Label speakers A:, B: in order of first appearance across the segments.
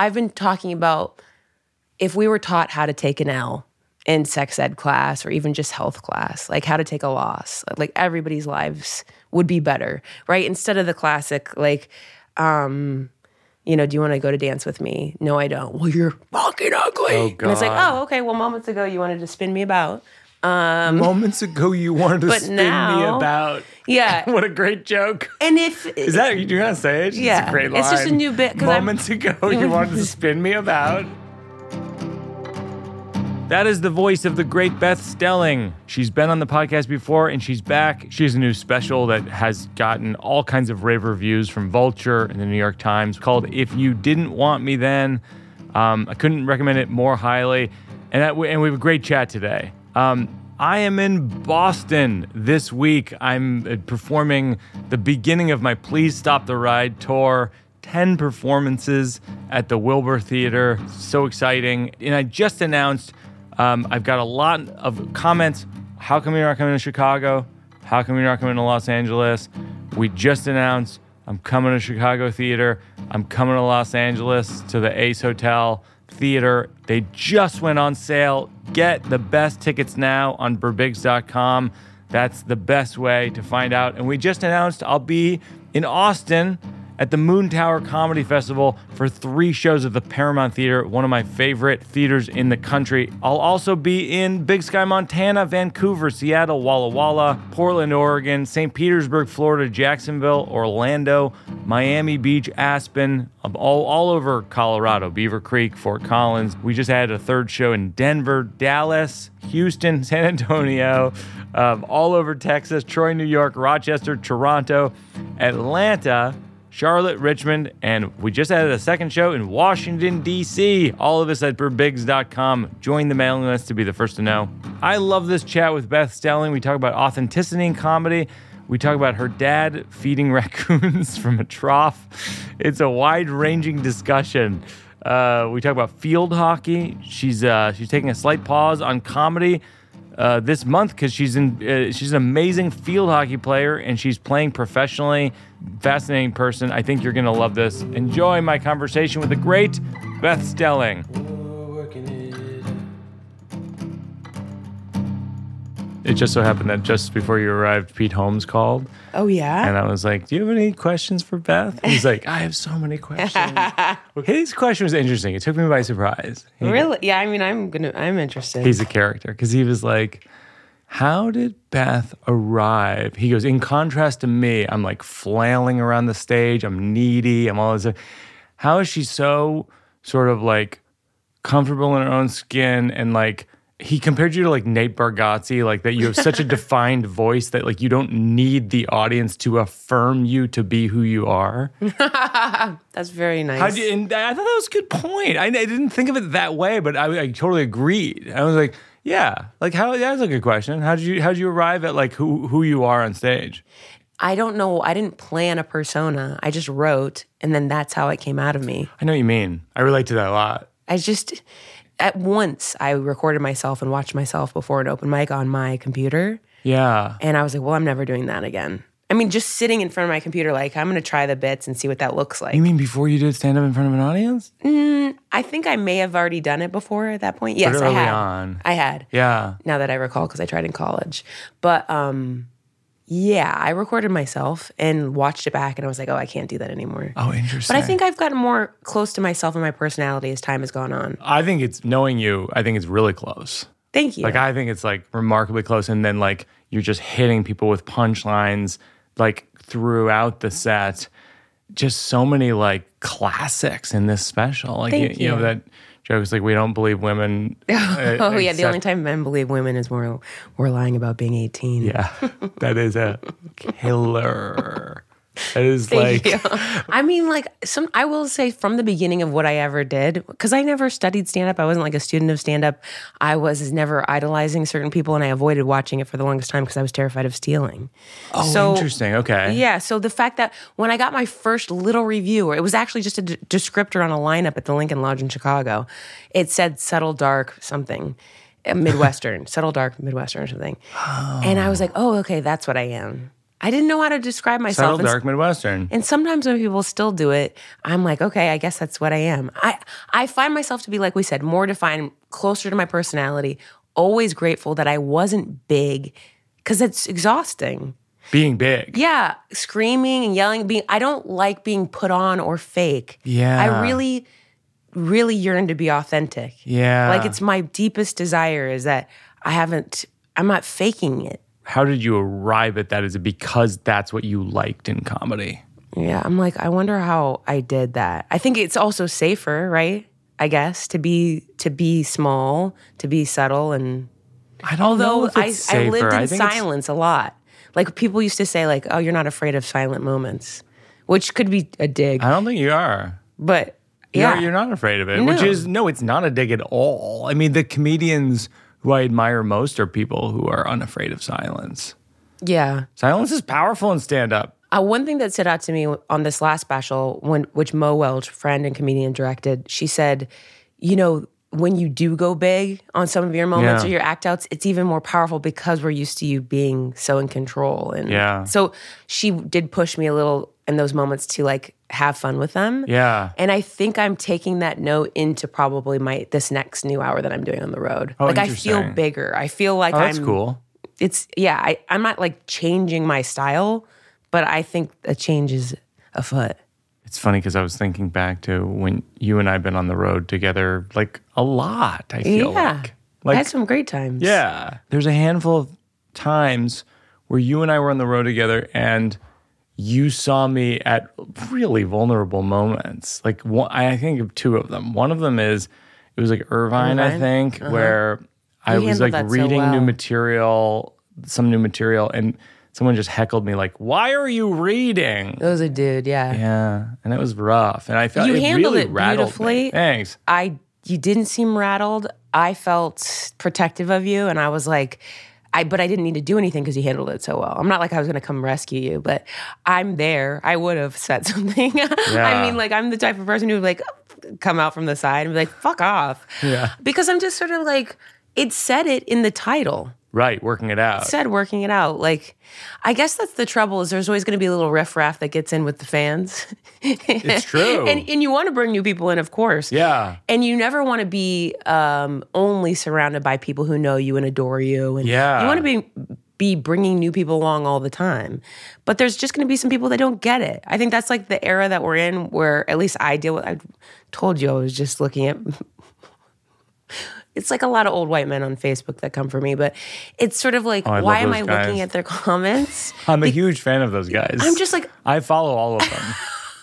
A: I've been talking about if we were taught how to take an L in sex ed class or even just health class, like how to take a loss, like everybody's lives would be better, right? Instead of the classic, like, um, you know, do you want to go to dance with me? No, I don't. Well, you're fucking ugly.
B: Oh,
A: And it's like, oh, okay. Well, moments ago you wanted to spin me about. Um,
B: Moments ago, you wanted to
A: But
B: spin me about.
A: yeah.
B: What a great joke.
A: And if
B: Is that you're gonna say it? It's
A: Yeah.
B: a great line.
A: It's just a new bit, 'cause I'm-
B: Moments ago, you wanted to spin me about. That is the voice of the great Beth Stelling. She's been on the podcast before and she's back. She has a new special that has gotten all kinds of rave reviews from Vulture and the New York Times called If You Didn't Want Me Then. Um, I couldn't recommend it more highly. And, that, and we have a great chat today. Um, I am in Boston this week. I'm uh, performing the beginning of my Please Stop the Ride tour. 10 performances at the Wilbur Theater. So exciting. And I just announced um, I've got a lot of comments. How come you're not coming to Chicago? How come you're not coming to Los Angeles? We just announced I'm coming to Chicago Theater. I'm coming to Los Angeles to the Ace Hotel Theater. They just went on sale. Get the best tickets now on birbigs.com. That's the best way to find out. And we just announced I'll be in Austin at the Moon Tower Comedy Festival for three shows at the Paramount Theater, one of my favorite theaters in the country. I'll also be in Big Sky, Montana, Vancouver, Seattle, Walla Walla, Portland, Oregon, St. Petersburg, Florida, Jacksonville, Orlando, Miami Beach, Aspen, all, all over Colorado, Beaver Creek, Fort Collins. We just had a third show in Denver, Dallas, Houston, San Antonio, um, all over Texas, Troy, New York, Rochester, Toronto, Atlanta. Charlotte, Richmond, and we just added a second show in Washington, D.C. All of us at birbigs.com. Join the mailing list to be the first to know. I love this chat with Beth Stelling. We talk about authenticity in comedy. We talk about her dad feeding raccoons from a trough. It's a wide ranging discussion. Uh, we talk about field hockey. She's uh, she's taking a slight pause on comedy uh, this month because she's in uh, she's an amazing field hockey player and she's playing professionally. Fascinating person. I think you're gonna love this. Enjoy my conversation with the great Beth Stelling. It just so happened that just before you arrived, Pete Holmes called,
A: oh yeah,
B: and I was like, "Do you have any questions for Beth?" He's like, "I have so many questions." okay, his question was interesting. It took me by surprise. He-
A: really? Yeah. I mean, I'm gonna. I'm interested.
B: he's a character because he was like, How did Beth arrive? He goes, In contrast to me, I'm like flailing around the stage, I'm needy, I'm all this. How is she so sort of like comfortable in her own skin and like, he compared you to like Nate Bargatze, like that you have such a defined voice that like you don't need the audience to affirm you to be who you are.
A: That's very nice.
B: How do you, and I thought that was a good point. I, I didn't think of it that way, but I, I totally agreed. I was like, yeah, like how that's a good question. How did you how did you arrive at like who who you are on stage?
A: I don't know. I didn't plan a persona. I just wrote, and then that's how it came out of me.
B: I know what you mean. I relate to that a lot.
A: I just at once I recorded myself and watched myself before an open mic on my computer,
B: Yeah.
A: and I was like, "Well, I'm never doing that again." I mean, just sitting in front of my computer, like I'm going to try the bits and see what that looks like.
B: You mean before you did stand up in front of an audience?
A: I think I may have already done it before at that point. Yes,
B: But
A: I had.
B: on.
A: I had.
B: Yeah.
A: Now that I recall, because I tried in college, but um, yeah, I recorded myself and watched it back, and I was like, "Oh, I can't do that anymore."
B: Oh, interesting.
A: But I think I've gotten more close to myself and my personality as time has gone on.
B: I think it's knowing you. I think it's really close.
A: Thank you.
B: Like I think it's like remarkably close, and then like you're just hitting people with punchlines like throughout the set. Just so many like classics in this special. Like
A: Thank
B: you, know
A: you.
B: that joke is like we don't believe women. uh,
A: oh yeah, the only time men believe women is we're we're lying about being 18.
B: Yeah, that is a killer. That is like
A: you. I mean, like some. I will say from the beginning of what I ever did, because I never studied stand up. I wasn't like a student of stand up. I was never idolizing certain people, and I avoided watching it for the longest time because I was terrified of stealing.
B: oh,
A: so-
B: interesting. Okay,
A: Yeah. So the fact that when I got my first little review, or it was actually just a d- descriptor on a lineup at the Lincoln Lodge in Chicago, it said subtle dark something, uh, Midwestern, subtle dark Midwestern or something. And I was like, oh, okay, that's what I am. I didn't know how to describe myself.
B: Subtle dark Midwestern.
A: And sometimes when people still do it, I'm like, okay, I guess that's what I am. I I find myself to be like we said, more defined, closer to my personality. Always grateful that I wasn't big because it's exhausting.
B: Being big.
A: Yeah, screaming and yelling, being I don't like being put on or fake.
B: Yeah.
A: I really really yearn to be authentic.
B: Yeah.
A: Like it's my deepest desire is that I haven't I'm not faking it.
B: How did you arrive at that? Is it because that's what you liked in comedy?
A: Yeah, I'm like, I wonder how I did that. I think it's also safer, right? I guess to be to be small, to be subtle, and
B: I don't know
A: although
B: if
A: I, I lived in silence a lot. Like people used to say, like, "Oh, you're not afraid of silent moments," which could be a dig,
B: I don't think you are.
A: but
B: You're,
A: yeah,
B: you're not afraid of it, which is no, it's not a dig at all. I mean, the comedians who I admire most are people who are unafraid of silence.
A: yeah.
B: Silence is powerful in stand up.
A: Uh, one thing that stood out to me on this last special, when which Mo Welch, friend and comedian, directed, she said, you know, when you do go big on some of your moments
B: Yeah.
A: or your act outs, it's even more powerful because we're used to you being so in control. And
B: Yeah.
A: so she did push me a little in those moments to like have fun with them.
B: Yeah.
A: And I think I'm taking that note into probably my this next new hour that I'm doing on the road.
B: Oh,
A: like I feel bigger. I feel like
B: Oh, that's
A: I'm
B: cool.
A: it's yeah, I, I'm not like changing my style, but I think a change is afoot.
B: It's funny because I was thinking back to when you and I've been on the road together, like a lot. I feel
A: yeah.
B: like,
A: I
B: like
A: had some great times.
B: Yeah. There's a handful of times where you and I were on the road together and you saw me at really vulnerable moments. Like one, I think of two of them. One of them is it was like Irvine, I
A: Irvine?
B: think, uh-huh. where I
A: You
B: was like
A: that so
B: reading new material, some new material, and someone just heckled me like, "Why are you reading?"
A: That was a dude, yeah.
B: Yeah, and it was rough, and I felt
A: You
B: it
A: handled
B: really
A: it
B: rattled me.
A: beautifully.
B: Thanks.
A: I you didn't seem rattled. I felt protective of you and I was like I but I didn't need to do anything because you handled it so well. I'm not like I was gonna come rescue you, but I'm there. I would have said something. I mean, like I'm the type of person who would like come out from the side and be like, fuck off.
B: Yeah.
A: Because I'm just sort of like, it said it in the title.
B: Right, working it out.
A: said working it out. Like, I guess that's the trouble is there's always going to be a little riffraff that gets in with the fans.
B: It's true.
A: and, and you want to bring new people in, of course.
B: yeah.
A: And you never want to be um, only surrounded by people who know you and adore you. And
B: Yeah.
A: you want to be be bringing new people along all the time. But there's just going to be some people that don't get it. I think that's like the era that we're in, where at least I deal with. I told you I was just looking at. It's like a lot of old white men on Facebook that come for me, but it's sort of like,
B: Oh,
A: why am I
B: guys.
A: looking at their comments?
B: I'm a huge fan of those guys.
A: I'm just like,
B: I follow all of them.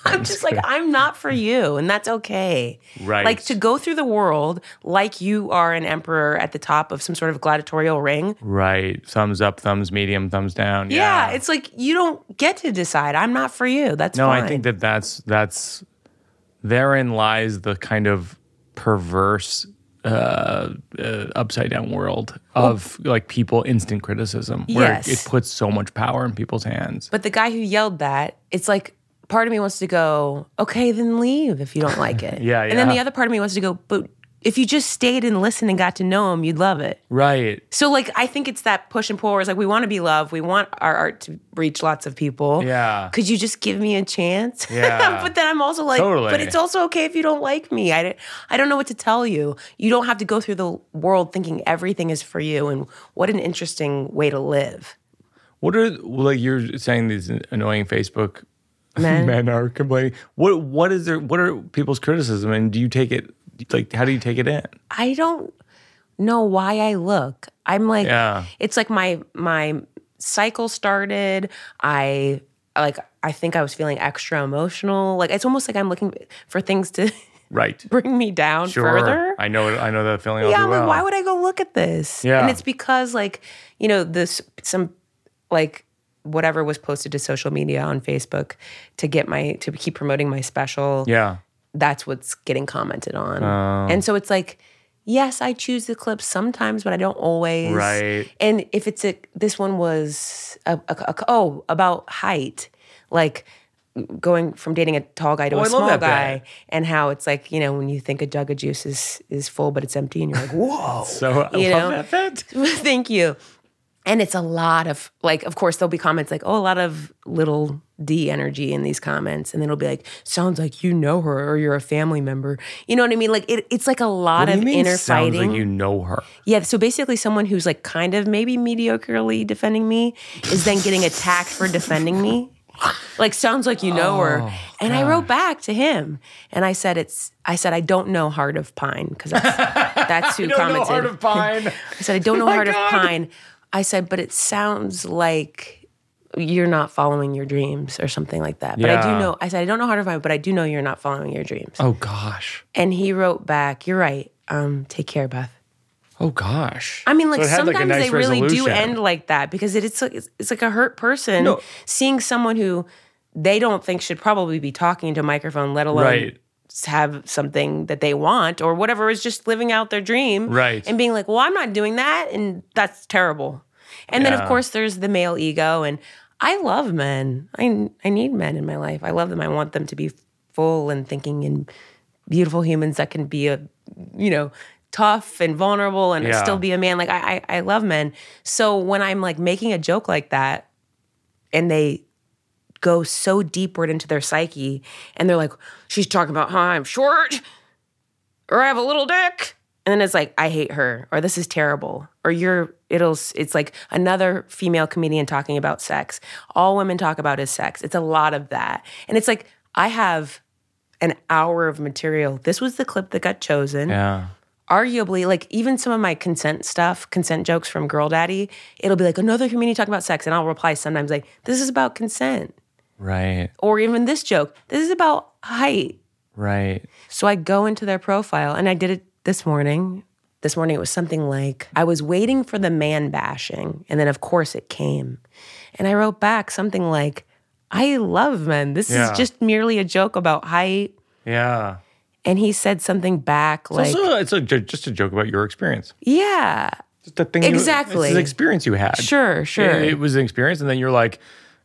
A: I'm just like, I'm not for you, and that's okay.
B: Right.
A: Like to go through the world like you are an emperor at the top of some sort of gladiatorial ring.
B: right. Thumbs up, thumbs medium, thumbs down.
A: Yeah,
B: Yeah.
A: it's like you don't get to decide. I'm not for you. That's
B: no,
A: fine.
B: I think that that's that's therein lies the kind of perverse uh, uh, upside down world of like people instant criticism where
A: Yes.
B: it puts so much power in people's hands.
A: But the guy who yelled that, it's like part of me wants to go, okay, then leave if you don't like it.
B: Yeah, yeah.
A: And then the other part of me wants to go, but if you just stayed and listened and got to know him, you'd love it.
B: Right.
A: So like I think it's that push and pull where it's like we want to be loved, we want our art to reach lots of people.
B: Yeah.
A: Could you just give me a chance?
B: Yeah.
A: but then I'm also like,
B: Totally.
A: but it's also okay if you don't like me. I, I don't know what to tell you. You don't have to go through the world thinking everything is for you. And what an interesting way to live.
B: What are like you're saying these annoying Facebook
A: Men.
B: men are complaining. What what is there what are people's criticism and do you take it like how do you take it in?
A: I don't know why I look. I'm like,
B: Yeah.
A: it's like my my cycle started. I like I think I was feeling extra emotional. Like it's almost like I'm looking for things to
B: Right.
A: bring me down
B: Sure.
A: further.
B: I know I know that feeling
A: yeah, I'm
B: well.
A: like, why would I go look at this?
B: Yeah.
A: And it's because like, you know, this some like whatever was posted to social media on Facebook to get my to keep promoting my special
B: yeah.
A: that's what's getting commented on.
B: Oh.
A: And so it's like, yes, I choose the clips sometimes, but I don't always.
B: Right.
A: And if it's a, this one was a, a, a- oh about height, like going from dating a tall guy to
B: Oh,
A: a small guy, and how it's like you know when you think a jug of juice is is full but it's empty, and you're like, whoa.
B: So I
A: You
B: love
A: know?
B: that bit.
A: Thank you. And it's a lot of like, of course, there'll be comments like, oh, a lot of little D energy in these comments. And then it'll be like, sounds like you know her or you're a family member. You know what I mean? Like it, it's like a lot of
B: mean
A: inner
B: sounds
A: fighting.
B: like you know her?
A: Yeah, so basically, someone who's like kind of maybe mediocrely defending me is then getting attacked for defending me. Like sounds like you know her.
B: Oh,
A: And I wrote back to him and I said it's I said I don't know Heart of Pine because that's, that's who commented.
B: Pine.
A: I said I don't know
B: my
A: Heart
B: God.
A: of Pine. I said but it sounds like you're not following your dreams or something like that. But I do know I said I don't know how to find, but I do know you're not following your dreams.
B: oh gosh.
A: And he wrote back, "You're right. Um, take care, Beth."
B: Oh gosh.
A: I mean, like
B: So had, like,
A: sometimes
B: nice
A: they really do end like that because it, it's like it's, it's like a hurt person
B: No.
A: seeing someone who they don't think should probably be talking to a microphone, let alone
B: Right.
A: Have something that they want or whatever is just living out their dream,
B: Right.
A: And being like, "Well, I'm not doing that," and that's terrible. And then of course there's the male ego, and I love men. I I need men in my life. I love them. I want them to be full and thinking and beautiful humans that can be a you know tough and vulnerable and
B: Yeah.
A: still be a man like I, I i love men so when i'm like making a joke like that and they go so deepward into their psyche and they're like she's talking about how i'm short or i have a little dick. And then it's like i hate her or this is terrible or you're it'll it's like another female comedian talking about sex. All women talk about is sex. It's a lot of that. And it's like i have an hour of material. This was the clip that got chosen.
B: Yeah.
A: arguably like even some of my consent stuff consent jokes from girl daddy it'll be like another comedian talking about sex and i'll reply sometimes like this is about consent
B: Right.
A: or even this joke this is about height
B: Right.
A: so i go into their profile and i did it this morning this morning it was something like i was waiting for the man bashing and then of course it came and i wrote back something like i love men this
B: Yeah.
A: is just merely a joke about height
B: Yeah.
A: and he said something back like
B: also, it's a, just a joke about your experience.
A: yeah
B: Just a thing. you-
A: Exactly.
B: it's an experience you had.
A: sure sure
B: It, it was an experience, and then you're like,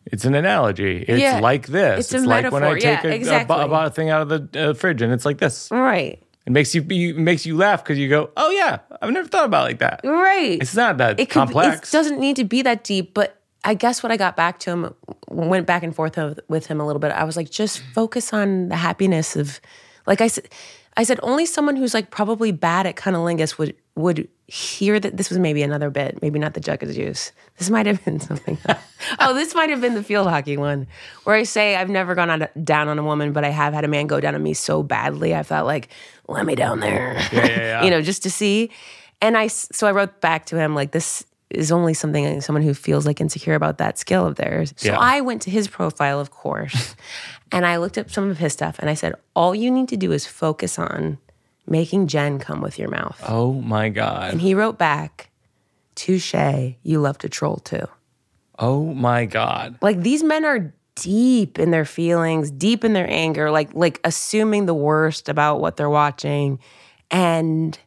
B: it's an analogy. It's
A: Yeah.
B: like this.
A: It's a
B: like when I
A: metaphor.
B: take
A: Yeah,
B: a, a,
A: exactly.
B: bo- a thing out of the uh, fridge, and it's like this.
A: right
B: It makes you it makes you laugh because you go, oh yeah, I've never thought about it like that.
A: Right.
B: It's not that
A: it could,
B: complex.
A: It doesn't need to be that deep, but I guess what I got back to him, went back and forth with- with him a little bit. I was like, just focus on the happiness of, like I said, I said only someone who's like probably bad at cunnilingus would would hear that this was maybe another bit, maybe not the jug of juice. This might have been something. oh, this might have been the field hockey one, where I say I've never gone on, down on a woman, but I have had a man go down on me so badly. I felt like, let me down there,
B: yeah, yeah.
A: you know, just to see. And I, so I wrote back to him like, this is only something someone who feels like insecure about that skill of theirs. So
B: Yeah.
A: I went to his profile, of course, and I looked up some of his stuff, and I said, all you need to do is focus on making Jen come with your mouth.
B: oh my god.
A: And he wrote back, touche, you love to troll too.
B: oh my god.
A: Like these men are deep in their feelings, deep in their anger, like like assuming the worst about what they're watching and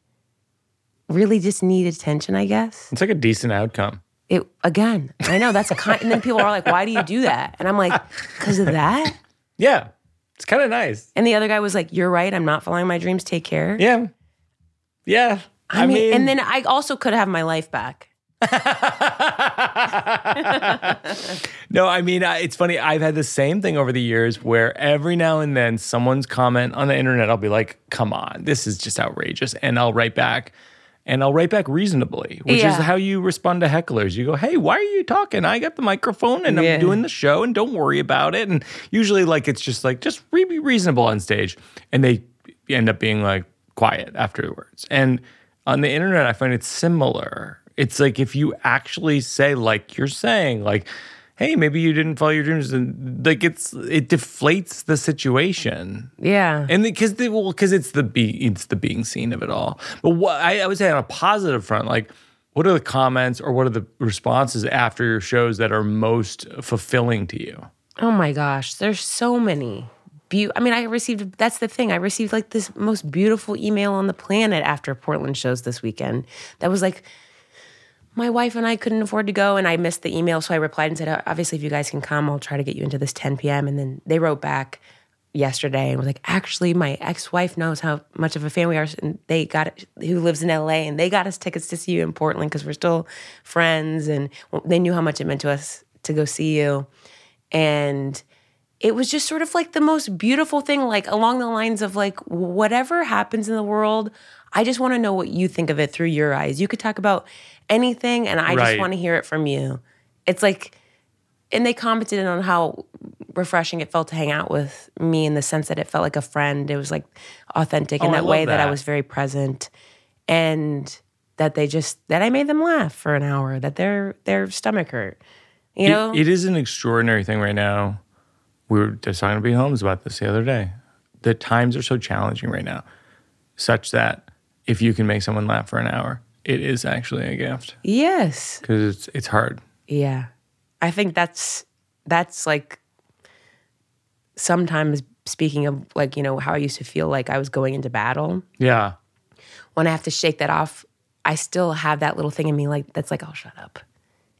A: really just need attention, I guess.
B: It's like a decent outcome.
A: It again, I know that's a kind and then people are like, why do you do that? And I'm like, because of that?
B: Yeah, it's kind of nice.
A: And the other guy was like, You're right, I'm not following my dreams, take care.
B: Yeah, yeah.
A: I, mean, and then I also could have my life back.
B: no, I mean, I, it's funny. I've had the same thing over the years where every now and then someone's comment on the internet, I'll be like, come on, this is just outrageous. And I'll write back. And I'll write back reasonably, which
A: Yeah.
B: is how you respond to hecklers. You go, hey, why are you talking? I got the microphone and
A: Yeah.
B: I'm doing the show and don't worry about it. And usually, like, it's just like, just re- be reasonable on stage. And they end up being like quiet afterwards. And on the internet, I find it similar. It's like if you actually say, like you're saying, like, hey, maybe you didn't follow your dreams, and like it's it deflates the situation.
A: Yeah.
B: And because the, well, because it's the be it's the being seen of it all. But what I, I would say on a positive front, like, what are the comments or what are the responses after your shows that are most fulfilling to you?
A: Oh my gosh, there's so many. Be- I mean, I received, that's the thing. I received like this most beautiful email on the planet after Portland shows this weekend. That was like, my wife and I couldn't afford to go, and I missed the email. So I replied and said, oh, obviously, if you guys can come, I'll try to get you into this 10 p.m. And then they wrote back, yesterday and was like, actually, my ex-wife knows how much of a fan we are, and they got who lives in LA, and they got us tickets to see you in Portland because we're still friends, and they knew how much it meant to us to go see you, and it was just sort of like the most beautiful thing, like along the lines of like whatever happens in the world, I just want to know what you think of it through your eyes. You could talk about anything, and I
B: Right.
A: just want to hear it from you. It's like, and they commented on how refreshing it felt to hang out with me in the sense that it felt like a friend. It was like authentic oh, in
B: Oh, I
A: that way that. I was very present, and that they just that I made them laugh for an hour. That their their stomach hurt. You know,
B: It- it is an extraordinary thing right now. We were just talking to Pete Holmes about this the other day. The times are so challenging right now, such that if you can make someone laugh for an hour, it is actually a gift
A: yes,
B: because it's it's hard.
A: Yeah. I think that's that's like sometimes speaking of like, you know, how I used to feel like I was going into battle.
B: Yeah,
A: When I have to shake that off, I still have that little thing in me like that's like, oh shut up.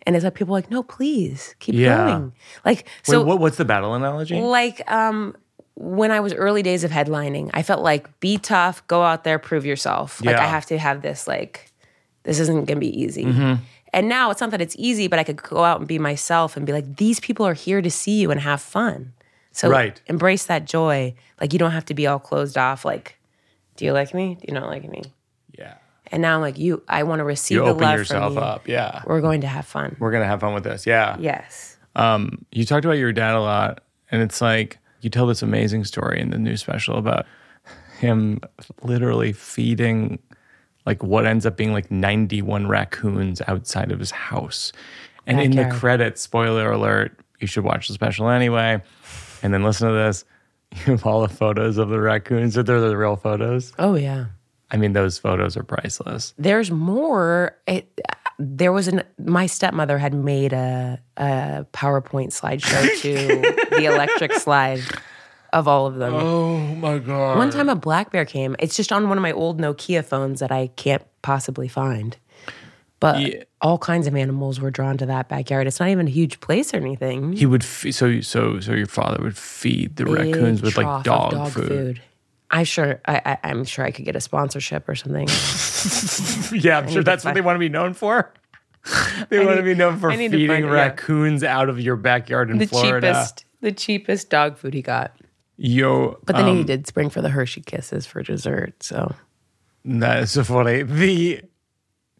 A: And it's like people are like, no, please, keep
B: Yeah.
A: going. Like
B: so Wait, what, what's the battle analogy?
A: like um when I was early days of headlining, I felt like be tough, go out there, prove yourself. Like I have to have this like this isn't going to be easy.
B: Mm-hmm.
A: And now it's not that it's easy, but I could go out and be myself and be like these people are here to see you and have fun. So
B: Right.
A: embrace that joy. Like you don't have to be all closed off like do you like me? Do you not like me?
B: yeah,
A: And now I'm like you I want to receive
B: you
A: the love
B: yourself
A: from you.
B: up. Yeah,
A: We're going to have fun.
B: we're gonna have fun with this. Yeah.
A: Yes.
B: Um, you talked about your dad a lot, and it's like you tell this amazing story in the new special about him literally feeding like what ends up being like 91 raccoons outside of his house. And in the credits, spoiler alert, you should watch the special anyway. And then listen to this. You have all the photos of the raccoons. That they're the real photos.
A: Oh yeah.
B: I mean, those photos are priceless.
A: there's more. It, there was an my stepmother had made a, a PowerPoint slideshow to the electric slide of all of them.
B: Oh my god!
A: One time a black bear came. It's just on one of my old Nokia phones that I can't possibly find. But
B: Yeah.
A: all kinds of animals were drawn to that backyard. It's not even a huge place or anything.
B: he would fe- so so so your father would feed the raccoons with like
A: of
B: dog, food.
A: I sure I, I I'm sure I could get a sponsorship or something.
B: Yeah, I'm sure that's what they want to be known for. They want to be known for
A: I need to
B: feeding
A: find it, yeah.
B: raccoons out of your backyard in
A: the
B: Florida.
A: cheapest the cheapest dog food he got.
B: Yo,
A: But then
B: um,
A: he did spring for the Hershey Kisses for dessert. So
B: that is so funny. The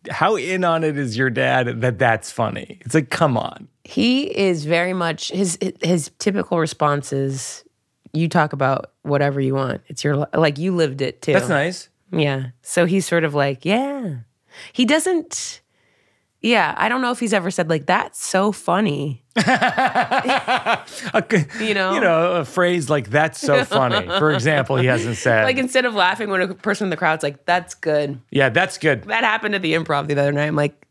B: how in on it is your dad that that's funny? It's like, come on.
A: he is very much his his typical response is you talk about whatever you want. It's your like you lived it too.
B: That's nice.
A: Yeah. So he's sort of like, yeah. He doesn't yeah, I don't know if he's ever said like that's so funny.
B: A-
A: You know?
B: you know, a phrase like "that's so funny." For example, he hasn't said.
A: Like instead of laughing when a person in the crowd's like, that's good.
B: yeah, that's good.
A: That happened at the improv the other night. I'm like,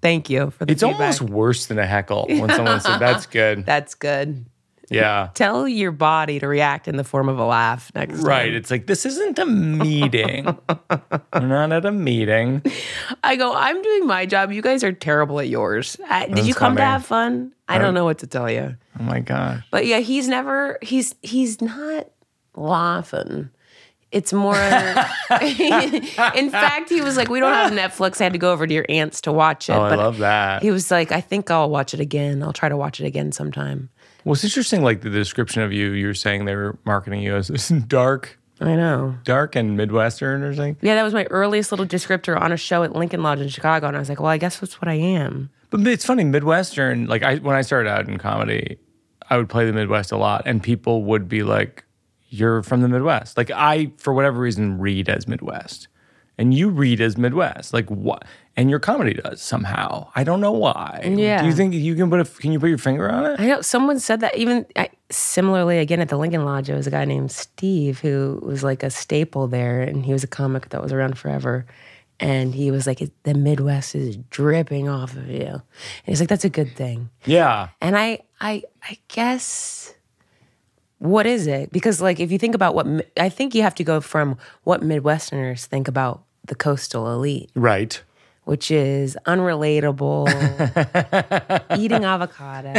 A: thank you for the
B: It's
A: feedback.
B: almost worse than a heckle when someone said that's good.
A: that's good.
B: Yeah.
A: Tell your body to react in the form of a laugh next
B: Right.
A: time.
B: It's like this isn't a meeting. We're not at a meeting.
A: I go, I'm doing my job. You guys are terrible at yours. I, did you come to have fun? I don't know what to tell you.
B: Oh my gosh.
A: But yeah, he's never he's he's not laughing. It's more in fact, he was like, We don't have Netflix. I had to go over to your aunt's to watch it.
B: Oh, I
A: but
B: love that.
A: he was like, I think I'll watch it again. I'll try to watch it again sometime.
B: Well, it's interesting, like the description of you, you were saying they were marketing you as this dark,
A: I know.
B: dark and Midwestern or something.
A: Yeah, that was my earliest little descriptor on a show at Lincoln Lodge in Chicago. And I was like, Well, I guess that's what I am.
B: But it's funny, Midwestern, like I when I started out in comedy, I would play the Midwest a lot, and people would be like, You're from the Midwest. Like I, for whatever reason, read as Midwest. And you read as Midwest. Like what and your comedy does somehow. I don't know why.
A: Yeah.
B: Do you think you can put a can you put your finger on it?
A: I know someone said that even I, similarly again at the Lincoln Lodge. There was a guy named Steve who was like a staple there, and he was a comic that was around forever. And he was like, "The Midwest is dripping off of you." And he's like, "That's a good thing."
B: Yeah.
A: And I, I, I guess, what is it? Because like, if you think about what I think, you have to go from what Midwesterners think about the coastal elite,
B: Right.
A: which is unrelatable, eating avocado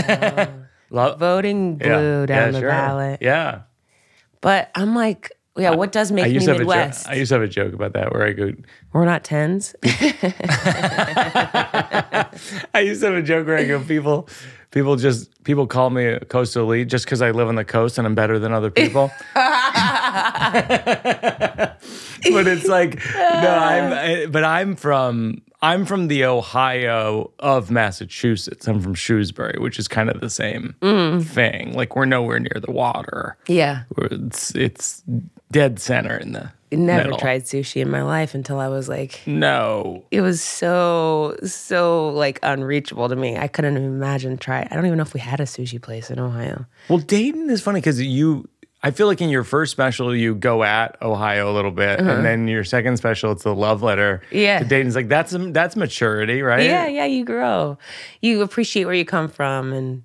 B: Love
A: voting blue
B: yeah.
A: down
B: yeah,
A: the
B: sure.
A: ballot.
B: Yeah.
A: But I'm like, yeah, what does make
B: I
A: me Midwest?
B: joke. I used to have a joke about that where I go.
A: We're not tens.
B: I used to have a joke where I go, people, people just people call me a coastal elite just because I live on the coast and I'm better than other people. but it's like no, I'm. I- But I'm from I'm from the Ohio of Massachusetts. I'm from Shrewsbury, which is kind of the same mm. thing. Like we're nowhere near the water.
A: yeah.
B: It's it's dead center in the
A: Never
B: middle.
A: tried sushi in my life until I was like,
B: No,
A: it was so, so like unreachable to me. I couldn't imagine try. I don't even know if we had a sushi place in Ohio.
B: Well, Dayton is funny because you, I feel like in your first special, you go at Ohio a little bit, and then your second special, it's the love letter.
A: Uh-huh. Yeah.
B: To Dayton's like, that's that's maturity, right?
A: Yeah, yeah, you grow. You appreciate where you come from. And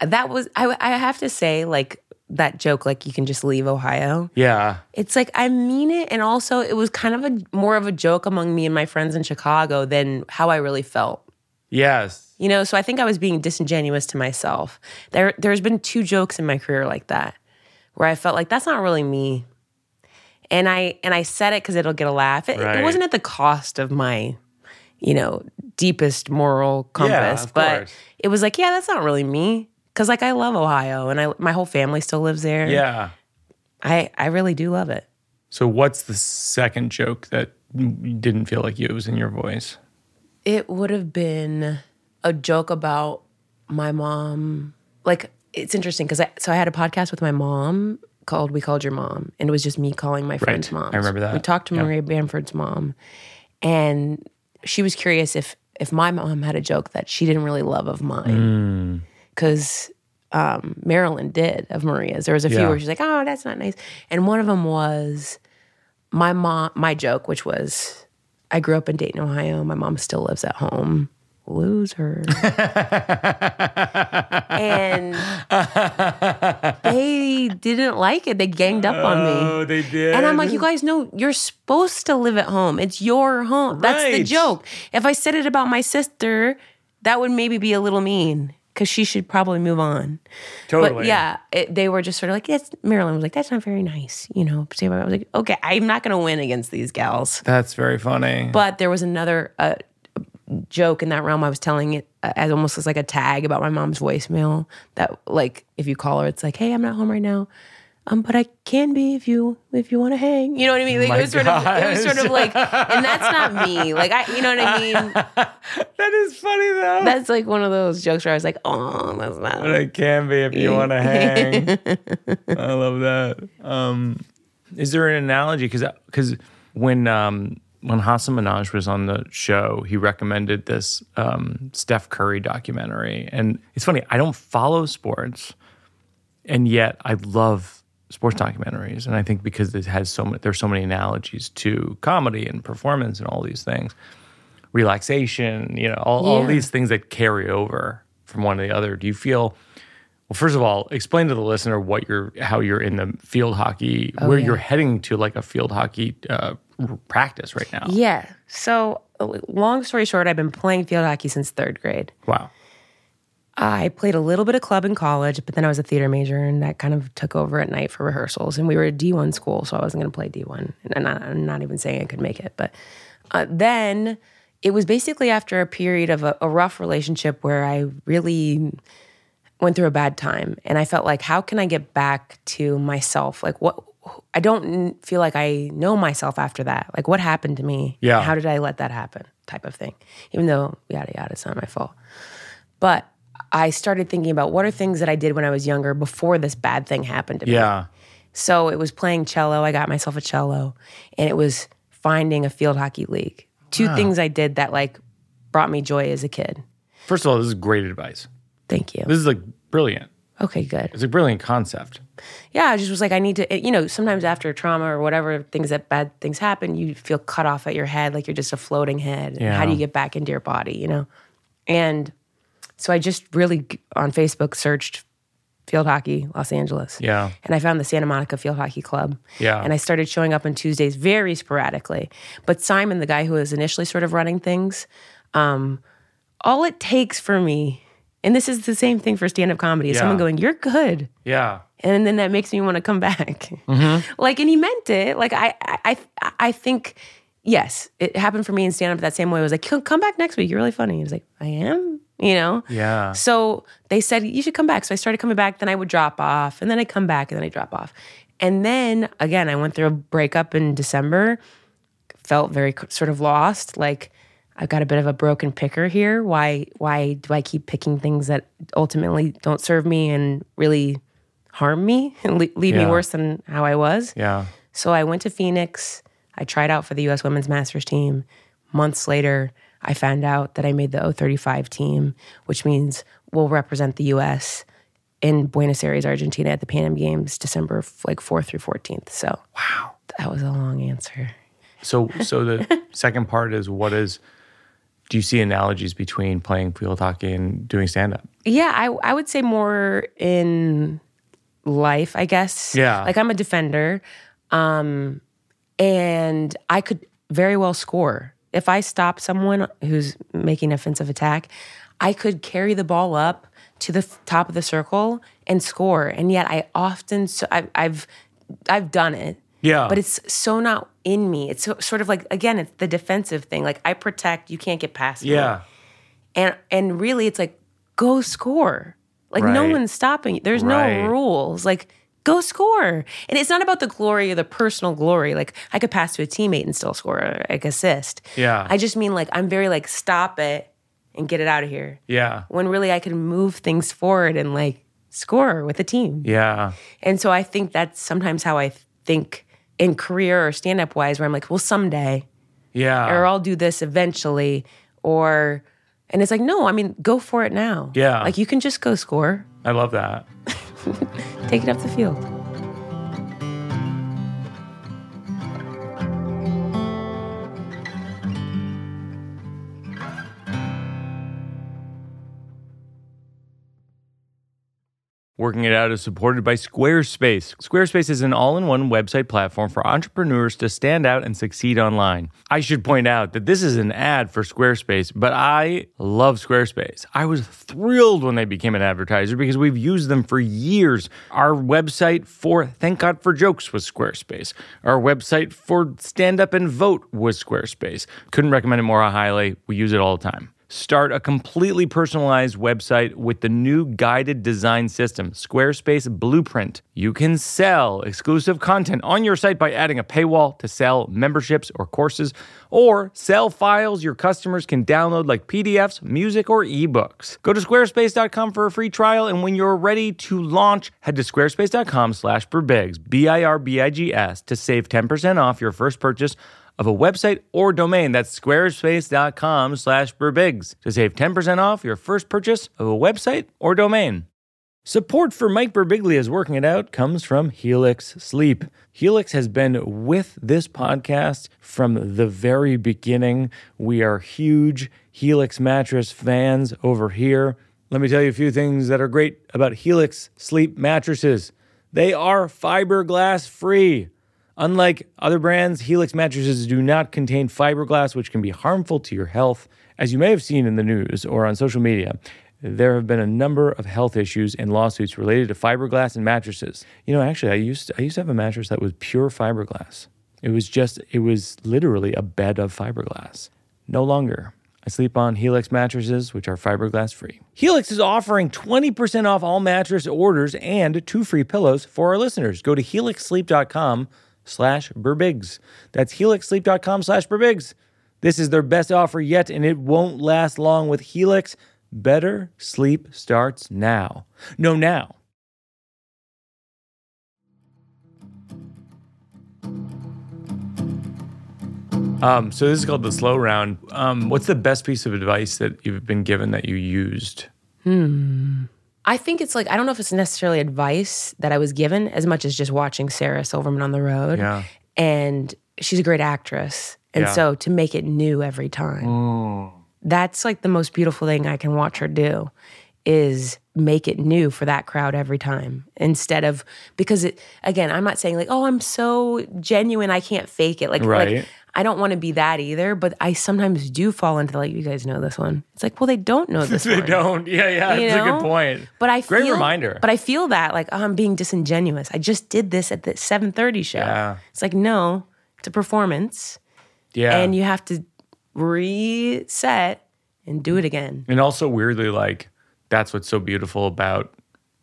A: that was, I, I have to say, like, that joke, like, you can just leave Ohio.
B: Yeah.
A: It's like, I mean it. And also, it was kind of a more of a joke among me and my friends in Chicago than how I really felt.
B: Yes.
A: You know, so I think I was being disingenuous to myself. There, there's been two jokes in my career like that, where I felt like that's not really me, and I and I said it because it'll get a laugh. It,
B: Right.
A: it wasn't at the cost of my, you know, deepest moral compass,
B: of
A: but
B: course.
A: it was like, yeah, that's not really me. Because like I love Ohio, and I my whole family still lives there.
B: Yeah.
A: I I really do love it.
B: So, what's the second joke that you didn't feel like you it was in your voice?
A: It would have been a joke about my mom. Like it's interesting because I so I had a podcast with my mom called "We Called Your Mom," and it was just me calling my friends' mom.
B: I remember that.
A: We talked to
B: Yeah.
A: Maria Bamford's mom, and she was curious if if my mom had a joke that she didn't really love of mine because. Um, Marilyn did of Maria's. There was a few
B: Yeah.
A: where she's like, "Oh, that's not nice," and one of them was my mom. My joke, which was, I grew up in Dayton, Ohio. My mom still lives at home. Loser. and they didn't like it. They ganged up on me.
B: Oh, they did.
A: And I'm like, you guys know you're supposed to live at home. It's your home. That's the joke. If I said it about my sister, that would maybe be a little mean because she should probably move on.
B: totally.
A: But yeah, it, they were just sort of like, that's, Marilyn was like, that's not very nice. You know, I was like, okay, I'm not going to win against these gals.
B: That's very funny.
A: But there was another uh, joke in that realm. I was telling it uh, as almost as like a tag about my mom's voicemail. That like if you call her, it's like, "Hey, I'm not home right now." Um, but I can be if you if you want to hang. You know what I mean? Like, it was sort of it was sort of like, and that's not me. Like I, you know what I mean?
B: that is funny though.
A: That's like one of those jokes where I was like, "Oh, that's not.
B: but
A: not."
B: it can be if you want to hang. I love that. Um, is there an analogy? Because because when um, when Hasan Minhaj was on the show, he recommended this um, Steph Curry documentary, and it's funny. I don't follow sports, and yet I love sports documentaries, and I think because it has so many, there's so many analogies to comedy and performance and all these things, relaxation, you know, all, all these things that carry over from one to the other. Do you feel? Well, first of all, explain to the listener what you're, how you're in the field hockey, where
A: yeah.
B: you're heading to, like a field hockey uh, practice right now.
A: Yeah. So, uh, long story short, I've been playing field hockey since third grade.
B: Wow.
A: I played a little bit of club in college, but then I was a theater major, and that kind of took over at night for rehearsals. And we were a D1 school, so I wasn't going to play D1. And I'm not, I'm not even saying I could make it. But uh, then it was basically after a period of a, a rough relationship where I really went through a bad time. And I felt like, how can I get back to myself? Like, what? I don't feel like I know myself after that. Like, what happened to me?
B: Yeah.
A: How did I let that happen? Type of thing. Even though, yada, yada, it's not my fault. But I started thinking about what are things that I did when I was younger before this bad thing happened to me.
B: Yeah.
A: So it was playing cello. I got myself a cello, and it was finding a field hockey league. Two ah. things I did that like brought me joy as a kid.
B: First of all, this is great advice.
A: Thank you.
B: This is like brilliant.
A: Okay, good.
B: It's a brilliant concept.
A: Yeah, I just was like, I need to, you know, sometimes after trauma or whatever things that bad things happen, you feel cut off at your head, like you're just a floating head.
B: Yeah.
A: How do you get back into your body, you know? And so I just really on Facebook searched field hockey Los Angeles.
B: Yeah.
A: And I found the Santa Monica Field Hockey Club.
B: Yeah.
A: And I started showing up on Tuesdays very sporadically. But Simon, the guy who was initially sort of running things, um, all it takes for me And this is the same thing for stand up comedy.
B: Yeah.
A: Someone going, You're good.
B: Yeah.
A: And then that makes me want to come back. Mm-hmm. like, and he meant it. Like, I, I, I, I think, yes, it happened for me in stand up that same way. I was like, come back next week. You're really funny. He was like, I am, you know?
B: Yeah.
A: So they said, you should come back. So I started coming back. Then I would drop off. And then I come back and then I drop off. And then again, I went through a breakup in December, felt very sort of lost. Like, I've got a bit of a broken picker here. Why, why do I keep picking things that ultimately don't serve me and really harm me and le- leave
B: Yeah.
A: me worse than how I was?
B: Yeah.
A: So I went to Phoenix. I tried out for the U.S. Women's Masters team. Months later, I found out that I made the O35 team, which means we'll represent the U.S. in Buenos Aires, Argentina at the Pan Am Games, December like 4th through 14th. So wow, that was a long answer.
B: So so the second part is what is do you see analogies between playing field hockey and doing stand up?
A: Yeah, I I would say more in life, I guess.
B: Yeah.
A: Like I'm a defender. Um and I could very well score. If I stop someone who's making an offensive attack, I could carry the ball up to the top of the circle and score. And yet I often so I, I've I've done it.
B: Yeah.
A: But it's so not in me. It's so, sort of like again, it's the defensive thing. Like I protect, you can't get past me
B: Yeah.
A: and and really it's like go score like no one's stopping you there's
B: Right.
A: no rules like go score and it's not about the glory or the personal glory like i could pass to a teammate and still score or like assist
B: Yeah.
A: i just mean like i'm very like stop it and get it out of here
B: Yeah.
A: when really i can move things forward and like score with a team
B: Yeah.
A: and so i think that's sometimes how i think in career or stand-up wise where i'm like well someday
B: Yeah.
A: or I'll do this eventually, or and it's like, no, I mean, go for it now.
B: Yeah.
A: Like you can just go score,
B: I love that.
A: take it up the field.
B: Working It Out is supported by Squarespace. Squarespace is an all in one website platform for entrepreneurs to stand out and succeed online. I should point out that this is an ad for Squarespace, but I love Squarespace. I was thrilled when they became an advertiser because we've used them for years. Our website for Thank God for Jokes was Squarespace. Our website for Stand Up and Vote was Squarespace. Couldn't recommend it more highly. We use it all the time. Start a completely personalized website with the new guided design system, Squarespace Blueprint. You can sell exclusive content on your site by adding a paywall to sell memberships or courses, or sell files your customers can download like PDFs, music, or ebooks. Go to squarespace.com for a free trial, and when you're ready to launch, head to squarespace.com slash birbigs, B-I-R-B-I-G-S, to save 10% off your first purchase of a website or domain. That's squarespace.com slash birbigs to save 10% off your first purchase of a website or domain. Support for Mike Birbiglia's Working It Out comes from Helix Sleep. Helix has been with this podcast from the very beginning. We are huge Helix mattress fans over here. Let me tell you a few things that are great about Helix Sleep mattresses. They are fiberglass free. Unlike other brands, Helix mattresses do not contain fiberglass, which can be harmful to your health. As you may have seen in the news or on social media, there have been a number of health issues and lawsuits related to fiberglass and mattresses. You know, actually, I used to, I used to have a mattress that was pure fiberglass. It was just it was literally a bed of fiberglass. No longer. I sleep on Helix mattresses, which are fiberglass free. Helix is offering 20% off all mattress orders and two free pillows for our listeners. Go to helixsleep.com slash birbigs. That's helixsleep.com slash birbigs. This is their best offer yet, and it won't last long with Helix. Better sleep starts now. No, now. Um, so this is called the slow round. Um, what's the best piece of advice that you've been given that you used?
A: I think it's like I don't know if it's necessarily advice that I was given as much as just watching Sarah Silverman on the road.
B: Yeah.
A: And she's a great actress. And
B: Yeah.
A: so to make it new every time. Mm. That's like the most beautiful thing I can watch her do is make it new for that crowd every time instead of because it again I'm not saying like oh I'm so genuine I can't fake it like
B: Right.
A: like I don't want to be that either, but I sometimes do fall into like you guys know this one. It's like, well, they don't know this
B: they
A: one.
B: don't. Yeah, yeah.
A: You
B: That's a good point.
A: But I
B: Great
A: feel,
B: reminder.
A: But I feel that like oh, I'm being disingenuous. I just did this at the 7:30 show.
B: Yeah.
A: It's like no, it's a performance,
B: yeah.
A: and you have to reset and do it again.
B: And also weirdly, like that's what's so beautiful about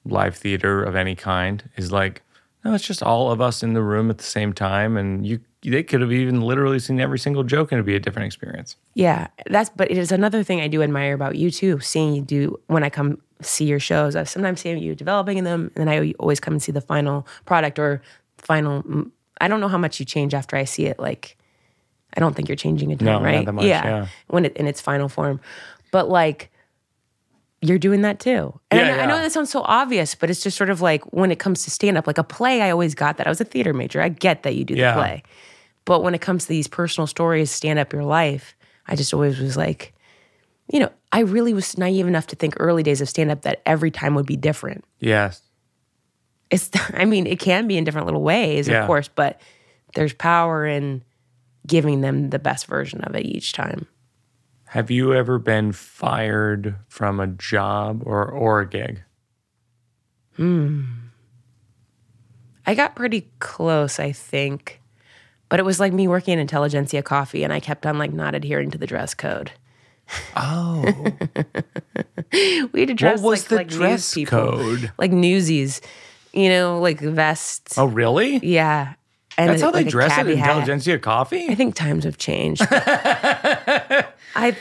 B: live theater of any kind is like, no, it's just all of us in the room at the same time, and you they could have even literally seen every single joke, and it'd be a different experience.
A: Yeah, that's but it is another thing I do admire about you too. Seeing you do when I come see your shows, I sometimes see you developing them, and then I always come and see the final product or final. I don't know how much you change after I see it. Like, I don't think you're changing it,
B: No, not
A: right?
B: that much, yeah.
A: when it in its final form, but like. You're doing that too. And
B: Yeah,
A: I, I know that sounds so obvious, but it's just sort of like when it comes to stand up, like a play, I always got that. I was a theater major. I get that you do
B: Yeah.
A: the play. But when it comes to these personal stories, stand up your life, I just always was like, you know, I really was naive enough to think early days of stand up that every time would be different.
B: Yes.
A: It's, I mean, it can be in different little ways,
B: Yeah.
A: of course, but there's power in giving them the best version of it each time.
B: Have you ever been fired from a job or or a gig? Hmm.
A: I got pretty close, I think, but it was like me working in Intelligentsia Coffee, and I kept on like not adhering to the dress code.
B: Oh,
A: We had to dress
B: what was
A: like,
B: the
A: like news
B: dress
A: people.
B: code?
A: like newsies, you know, like vests.
B: Oh, really?
A: Yeah. And
B: That's how they
A: like
B: dress at
A: hat.
B: Intelligentsia
A: I think times have changed. I,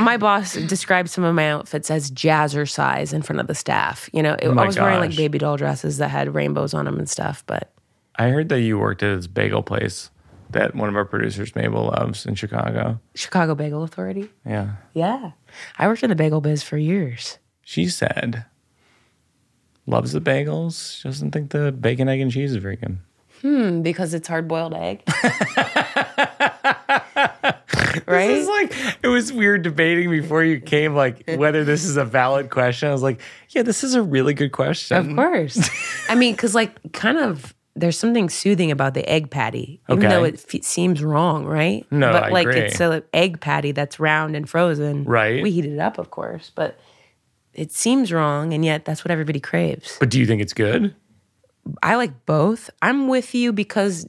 A: my boss described some of my outfits as Jazzercise in front of the staff. You know, it,
B: Oh
A: I was wearing like baby doll dresses that had rainbows on them and stuff. But
B: I heard that you worked at this bagel place that one of our producers, Mabel, loves in Chicago.
A: Chicago Bagel Authority,
B: Yeah,
A: yeah, I worked in the bagel biz for years.
B: she said loves the bagels. She doesn't think the bacon, egg, and cheese is very good.
A: Hmm, because it's hard boiled egg,
B: This is like it was weird debating before you came, like whether this is a valid question. I was like, yeah, this is a really good question.
A: Of course. I mean, because like kind of there's something soothing about the egg patty, even
B: Okay.
A: though it f- seems wrong, right?
B: No,
A: but
B: I
A: like
B: agree.
A: it's a egg patty that's round and frozen.
B: Right.
A: We heat it up, of course, but it seems wrong, and yet that's what everybody craves.
B: But do you think it's good?
A: I like both. I'm with you because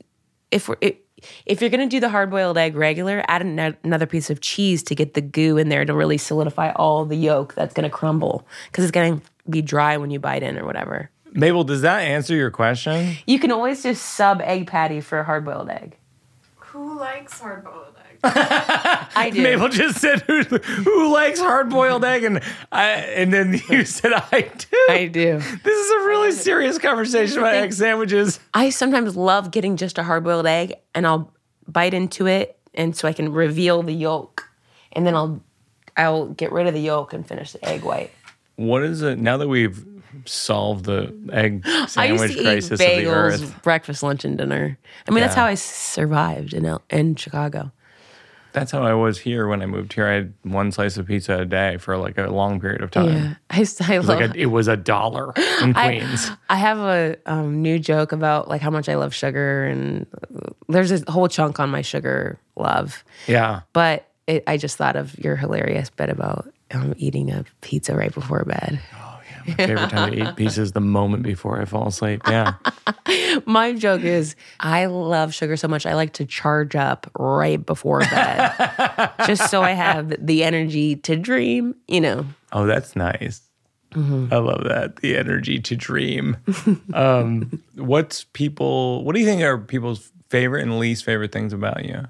A: if we're it, if you're gonna do the hard boiled egg regular, add an- another piece of cheese to get the goo in there to really solidify all the yolk that's gonna crumble because it's gonna be dry when you bite in or whatever.
B: Mabel, does that answer your question?
A: You can always just sub egg patty for a hard boiled egg.
C: Who likes hard boiled eggs?
A: I do.
B: Mabel just said, "Who, who likes hard boiled egg?" And I, and then you said, "I do."
A: I do.
B: This is a really serious conversation about egg sandwiches.
A: I sometimes love getting just a hard boiled egg and I'll bite into it and so I can reveal the yolk. And then I'll I'll get rid of the yolk and finish the egg white.
B: What is it now that we've solved the egg
A: I used
B: sandwich
A: to eat
B: crisis of the earth?
A: breakfast, lunch, and dinner. I mean, that's how I survived in in Chicago.
B: That's how I was here when I moved here. I had one slice of pizza a day for like a long period of time.
A: Yeah, I, I
B: It was
A: love.
B: like a, it was a dollar in
A: I-
B: Queens.
A: I have a um, new joke about like how much I love sugar, and there's a whole chunk on my sugar love.
B: yeah.
A: But it, I just thought of your hilarious bit about um, eating a pizza right before bed.
B: My favorite time to eat pizza is the moment before I fall asleep. Yeah.
A: My joke is I love sugar so much I like to charge up right before bed, just so I have the energy to dream. You know,
B: Oh, that's nice.
A: Mm-hmm.
B: I love that. The energy to dream. um, what's people, what do you think are people's favorite and least favorite things about you?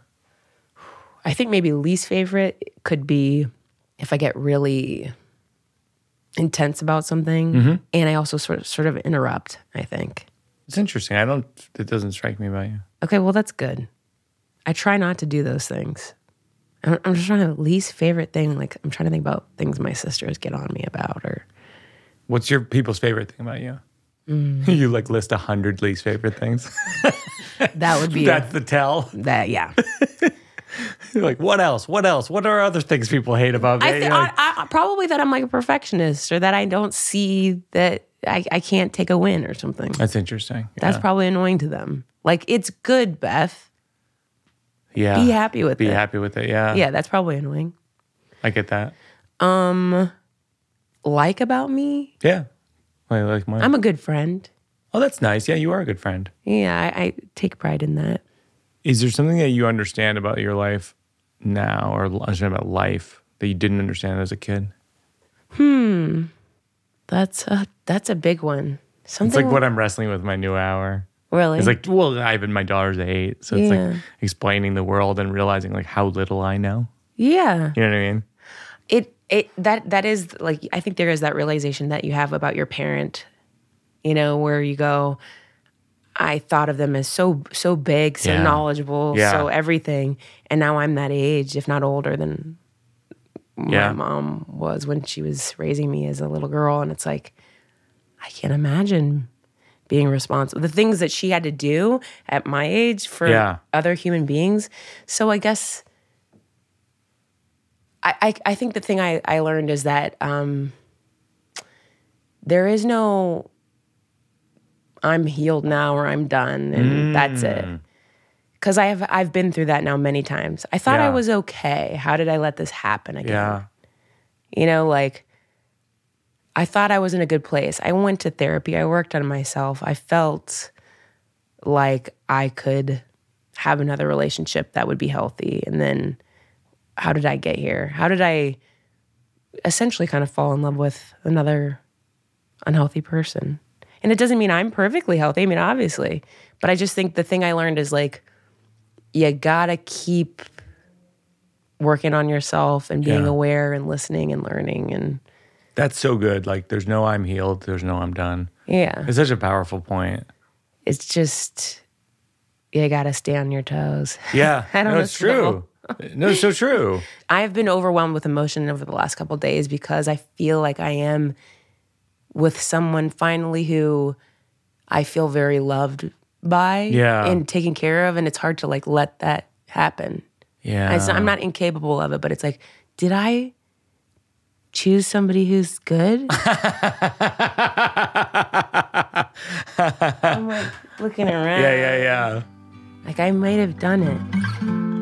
A: I think maybe least favorite could be if I get really intense about something, and I also sort of sort of interrupt. I think.
B: It's interesting. I don't, it doesn't strike me about you.
A: Okay, well that's good. I try not to do those things. I'm, I'm just trying to least favorite thing. Like I'm trying to think about things my sisters get on me about, or
B: What's your people's favorite thing about you?
A: Mm.
B: you like list a hundred least favorite things.
A: that would be
B: That's the tell.
A: that. Yeah,
B: like, what else? What else? What are other things people hate about me?
A: I, th-
B: like,
A: I, I probably that I'm like a perfectionist, or that I don't see that I, I can't take a win or something.
B: That's interesting.
A: That's probably annoying to them. Like it's good, Beth.
B: Yeah.
A: Be happy with
B: Be
A: it.
B: Be happy with it. Yeah.
A: Yeah, that's probably annoying.
B: I get that.
A: Um, like about me,
B: Yeah. I like mine.
A: I'm a good friend.
B: oh, that's nice. Yeah, you are a good friend.
A: Yeah, I, I take pride in that.
B: Is there something that you understand about your life now or understand about life that you didn't understand as a kid? Hmm.
A: That's a that's a big one.
B: It's
A: Something
B: like what I'm wrestling with my new hour.
A: really.
B: It's like, well, I have been my daughter's eight. So it's
A: Yeah.
B: like explaining the world and realizing like how little I know.
A: yeah.
B: You know what I mean?
A: it it that that is like I think there is that realization that you have about your parent, you know, where you go, I thought of them as so so big, so
B: Yeah.
A: knowledgeable,
B: Yeah.
A: so everything, and now I'm that age, if not older than
B: Yeah.
A: my mom was when she was raising me as a little girl, and it's like I can't imagine being responsible the things that she had to do at my age for other human beings. So I guess I, I, I think the thing I, I learned is that um, there is no I'm healed now or I'm done and that's it. Mm. Because I have I've been through that now many times. I thought I was okay. How did I let this happen again?
B: Yeah.
A: You know, like I thought I was in a good place. I went to therapy. I worked on myself. I felt like I could have another relationship that would be healthy. And then how did I get here? How did I essentially kind of fall in love with another unhealthy person? And it doesn't mean I'm perfectly healthy. I mean, obviously. But I just think the thing I learned is like, you gotta keep working on yourself and being
B: Yeah.
A: aware and listening and learning and
B: That's so good. Like there's no I'm healed, there's no I'm done.
A: yeah
B: It's such a powerful point.
A: it's just you gotta stay on your toes
B: Yeah.
A: I don't
B: no, it's true. no, it's so true.
A: i've been overwhelmed with emotion over the last couple days because i feel like i am with someone finally who i feel very loved by
B: Yeah.
A: and taken care of and it's hard to like let that happen
B: Yeah.
A: Not- i'm not incapable of it but it's like did i choose somebody who's good i'm like looking around
B: yeah, yeah, yeah.
A: Like I might have done it.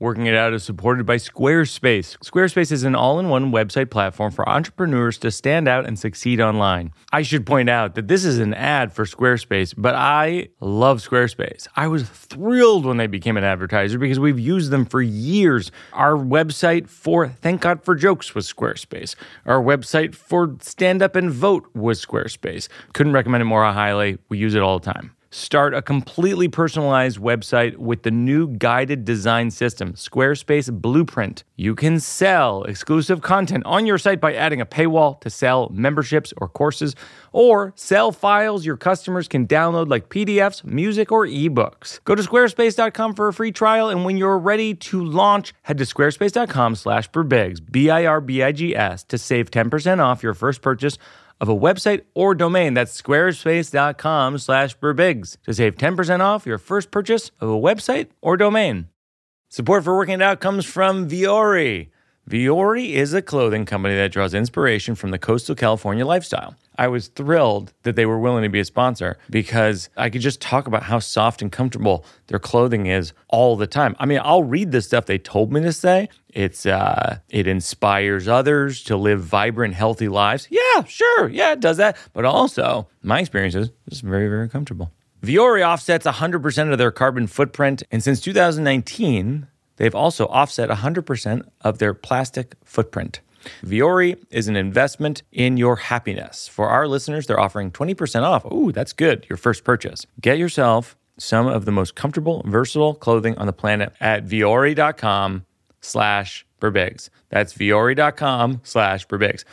B: Working It Out is supported by Squarespace. Squarespace is an all in one website platform for entrepreneurs to stand out and succeed online. I should point out that this is an ad for Squarespace, but I love Squarespace. I was thrilled when they became an advertiser because we've used them for years. Our website for Thank God for Jokes was Squarespace. Our website for Stand Up and Vote was Squarespace. Couldn't recommend it more highly. We use it all the time. Start a completely personalized website with the new guided design system, Squarespace Blueprint. You can sell exclusive content on your site by adding a paywall to sell memberships or courses, or sell files your customers can download like PDFs, music, or ebooks. Go to squarespace.com for a free trial, and when you're ready to launch, head to squarespace.com slash birbigs, B-I-R-B-I-G-S, to save 10% off your first purchase of a website or domain. That's squarespace.com slash birbigs to save 10% off your first purchase of a website or domain. Support for Working It Out comes from Vuori. Vuori is a clothing company that draws inspiration from the coastal California lifestyle. I was thrilled that they were willing to be a sponsor because I could just talk about how soft and comfortable their clothing is all the time. I mean, I'll read the stuff they told me to say. It's uh it inspires others to live vibrant, healthy lives. Yeah, sure. Yeah, it does that. But also, my experience is it's very, very comfortable. Vuori offsets 100% of their carbon footprint, and since 2019, they've also offset 100% of their plastic footprint. Vuori is an investment in your happiness. For our listeners, they're offering 20% off. Ooh, that's good. Your first purchase. Get yourself some of the most comfortable, versatile clothing on the planet at vuori.com slash birbigs. That's vuori.com slash birbigs.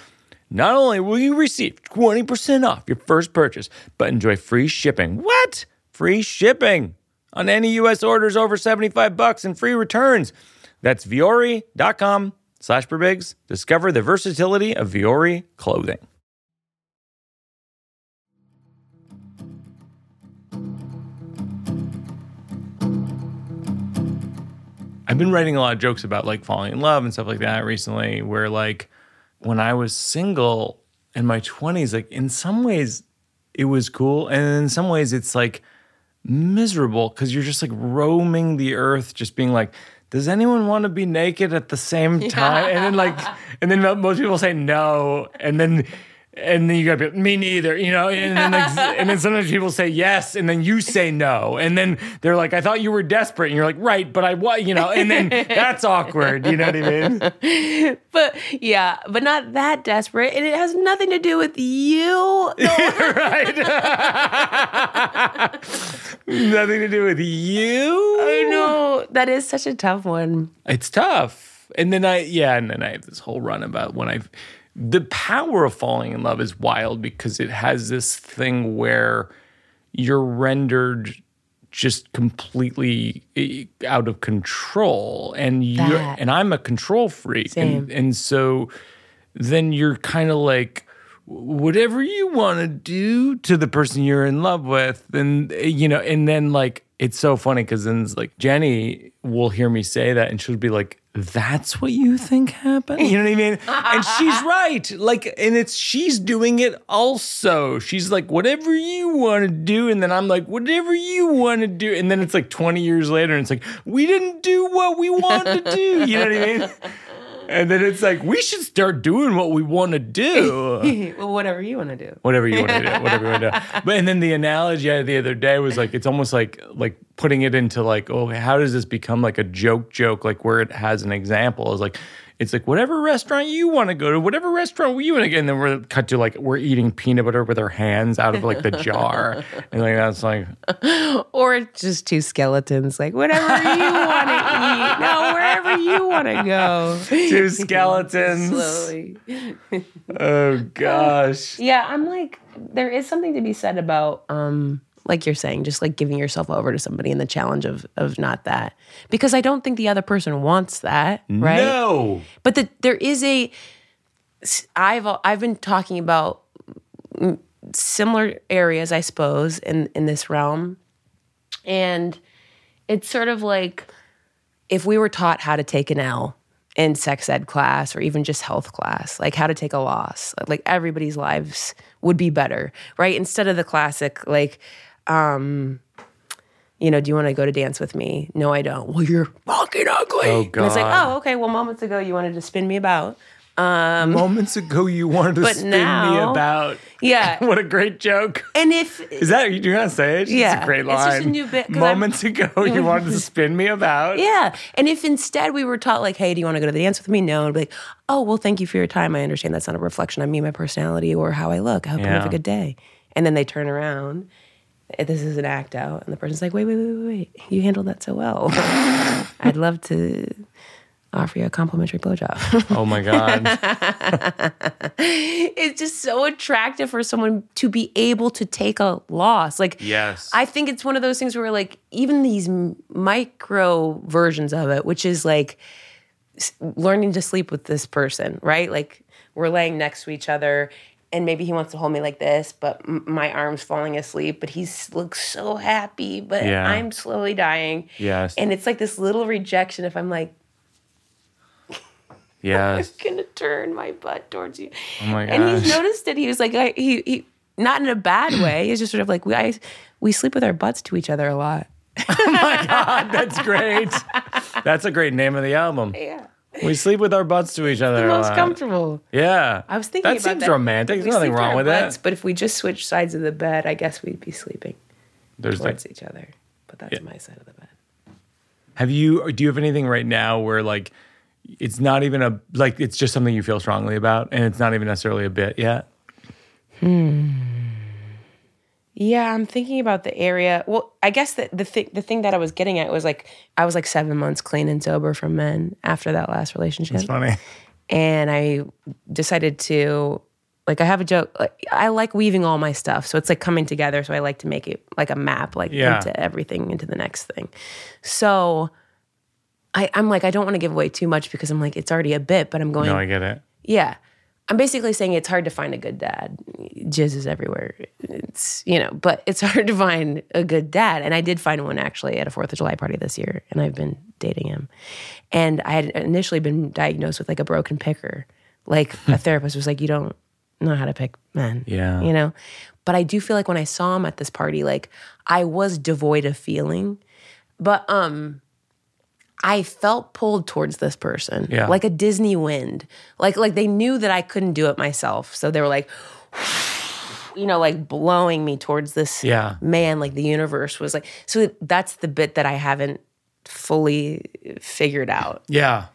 B: Not only will you receive 20% off your first purchase, but enjoy free shipping. What? Free shipping on any US orders over 75 bucks and free returns. That's vuori.com slash birbigs. Discover the versatility of Vuori clothing. I've been writing a lot of jokes about like falling in love and stuff like that recently, where like when I was single in my 20s, like in some ways it was cool. And in some ways it's like miserable because you're just like roaming the earth, just being like, does anyone want to be naked at the same time? And then like, and then most people say no. And then, and then you gotta be me neither, you know. And then, like, and then sometimes people say yes, and then you say no, and then they're like, "I thought you were desperate," and you're like, "Right, but I was," you know. And then that's awkward, you know what I mean?
A: But yeah, but not that desperate. And it has nothing to do with you.
B: right? Nothing to do with you.
A: Oh, I know. That is such a tough one.
B: It's tough. And then I, yeah, and then I have this whole run about when I've, the power of falling in love is wild because it has this thing where you're rendered just completely eh, out of control and you and I'm a control freak and
A: Same.
B: and so then you're kind of like whatever you want to do to the person you're in love with and eh, you know and then like it's so funny because then it's like jenny will hear me say that and she'll be like that's what you think happened? You know what i mean? And she's right. Like and it's she's doing it also. She's like whatever you want to do and then i'm like whatever you want to do and then it's like 20 years later and it's like we didn't do what we wanted to do. You know what i mean and then it's like we should start doing what we want to do
A: well, whatever you want to do.
B: whatever you want to do, whatever you want to do. But and then the analogy I had the other day was like it's almost like like putting it into like oh how does this become like a joke joke like where it has an example is like it's like whatever restaurant you want to go to, whatever restaurant you want to get, and then we're cut to like we're eating peanut butter with our hands out of like the jar, and like that's like
A: Or just two skeletons, like whatever you want to eat. No, wherever you want to go.
B: two skeletons.
A: Slowly.
B: Oh gosh,
A: Yeah, I'm like, there is something to be said about, um, like you're saying, just like giving yourself over to somebody and the challenge of of not that, because I don't think the other person wants that, right?
B: no,
A: But the, there is a, I've I've been talking about similar areas, I suppose, in in this realm, and it's sort of like if we were taught how to take an L in sex ed class or even just health class, like how to take a loss, like everybody's lives would be better, right? Instead of the classic, like, um, you know, do you want to go to dance with me? No, I don't. Well, you're fucking ugly.
B: Oh,
A: And it's like, oh, okay. Well, moments ago you wanted to spin me about. Um,
B: moments ago you wanted to spin me about.
A: Yeah.
B: What a great joke.
A: And if
B: Is that you're gonna say it? Yeah. It's
A: Yeah.
B: a great
A: It's just a new bit, 'cause I'm-
B: Moments ago, you wanted to spin me about.
A: Yeah. And if instead we were taught, like, hey, do you want to go to the dance with me? No. And be like, oh, well, thank you for your time. I understand that's not a reflection on me, my personality, or how I look. I hope you have a good day. And then they turn around. This is an act out. And the person's like, wait, wait, wait, wait, wait. You handled that so well. I'd love to offer you a complimentary blowjob.
B: Oh my god.
A: it's just so attractive for someone to be able to take a loss. Like,
B: Yes.
A: I think it's one of those things where, like, even these micro versions of it, which is like learning to sleep with this person, right? Like, we're laying next to each other. And maybe he wants to hold me like this, but m- my arm's falling asleep. But he looks so happy, but
B: Yeah.
A: I'm slowly dying.
B: Yes.
A: And it's like this little rejection if I'm like,
B: yes.
A: I'm gonna turn my butt towards you.
B: Oh my
A: And he's noticed it. He was like, I, he, he, not in a bad way. He's just sort of like, we, I, we sleep with our butts to each other a lot.
B: Oh my god, that's great. That's a great name of the album.
A: Yeah.
B: We sleep with our butts to each other.
A: The most comfortable.
B: Yeah.
A: I was thinking
B: that seems
A: that.
B: romantic. There's
A: We
B: nothing wrong with
A: butts,
B: that.
A: But if we just switch sides of the bed, I guess we'd be sleeping
B: There's like,
A: towards each other. But that's my side of the bed.
B: have you? Do you have anything right now where like it's not even a like it's just something you feel strongly about, and it's not even necessarily a bit yet? Hmm.
A: Yeah, I'm thinking about the area. Well, I guess that the thing the thing that I was getting at was like I was like seven months clean and sober from men after that last relationship.
B: It's funny.
A: and I decided to like I have a joke like I like weaving all my stuff so it's like coming together so I like to make it like a map like
B: Yeah.
A: into everything into the next thing so I, I'm like I don't want to give away too much because I'm like it's already a bit but I'm going
B: No, I get it.
A: yeah I'm basically saying it's hard to find a good dad jizz is everywhere it's you know but it's hard to find a good dad and I did find one actually at a 4th of July party this year and I've been dating him and I had initially been diagnosed with like a broken picker Like a therapist was like, you don't know how to pick men.
B: Yeah.
A: You know? But I do feel like when I saw him at this party, like I was devoid of feeling. But um I felt pulled towards this person.
B: Yeah.
A: Like a Disney wind. Like like they knew that I couldn't do it myself. So they were like you know, like blowing me towards this
B: Yeah.
A: man, like the universe was like so that's the bit that I haven't fully figured out.
B: Yeah.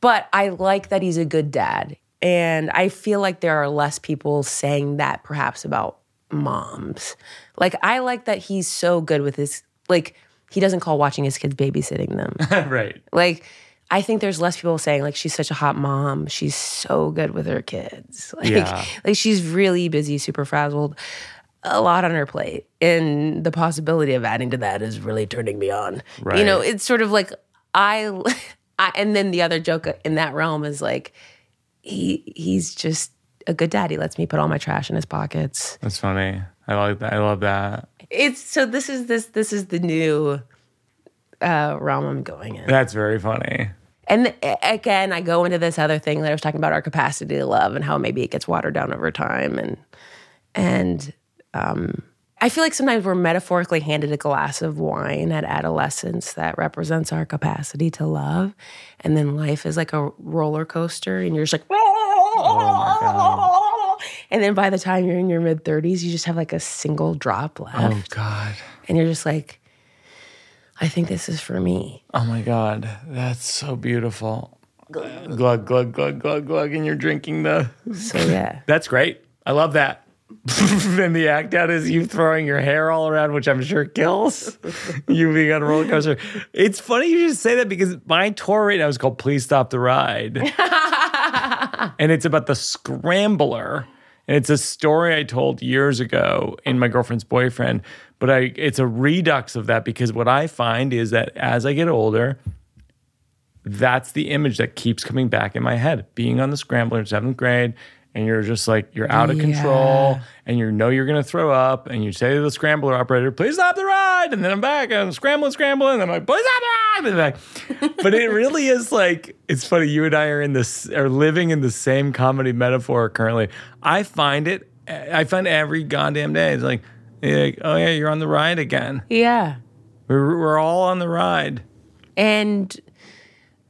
A: But I like that he's a good dad. And I feel like there are less people saying that perhaps about moms. Like I like that he's so good with his like he doesn't call watching his kids babysitting them.
B: right.
A: like I think there's less people saying like she's such a hot mom. She's so good with her kids. Like
B: Yeah.
A: like she's really busy, super frazzled. A lot on her plate. And the possibility of adding to that is really turning me on. Right. You know, it's sort of like I, I and then the other joke in that realm is like he he's just a good daddy. He lets me put all my trash in his pockets.
B: That's funny. I like that. I love that.
A: It's so this is this this is the new uh realm I'm going in.
B: That's very funny.
A: And again, I go into this other thing that I was talking about our capacity to love and how maybe it gets watered down over time and and um I feel like sometimes we're metaphorically handed a glass of wine at adolescence that represents our capacity to love. And then life is like a roller coaster and you're just like, and then by the time you're in your mid 30s, you just have like a single drop left.
B: Oh God.
A: And you're just like, I think this is for me.
B: Oh my God. That's so beautiful. Glug glug glug glug glug, and you're drinking the.
A: So yeah.
B: That's great. I love that. and the act out is you throwing your hair all around, which I'm sure kills you being on a roller coaster. It's funny you just say that because my tour right now is called Please Stop the Ride. And it's about the scrambler. And it's a story I told years ago in my girlfriend's boyfriend. But I it's a redux of that because what I find is that as I get older, that's the image that keeps coming back in my head. Being on the scrambler in seventh grade, and you're just like you're out of control, and you know you're gonna throw up, and you say to the scrambler operator, "Please stop the ride," and then I'm back and I'm scrambling, scrambling, and I'm like, "Please stop the ride," and back. but it really is like it's funny. You and I are in this are living in the same comedy metaphor currently. I find it. I find every goddamn day. It's like, like, oh yeah, you're on the ride again.
A: Yeah.
B: We're, we're all on the ride.
A: And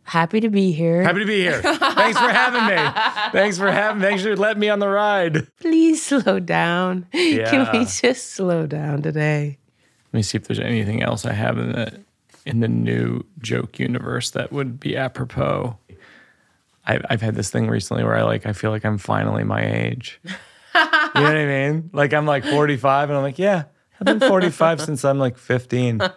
A: happy to be here.
B: Happy to be here. Thanks for having me. Thanks for having. Thanks for letting me on the ride.
A: Please slow down. Can we just slow down today?
B: Let me see if there's anything else I have in the in the new joke universe that would be apropos. I've I've had this thing recently where I like I feel like I'm finally my age. you know what I mean? Like I'm like 45, and I'm like, yeah, I've been 45 since I'm like 15.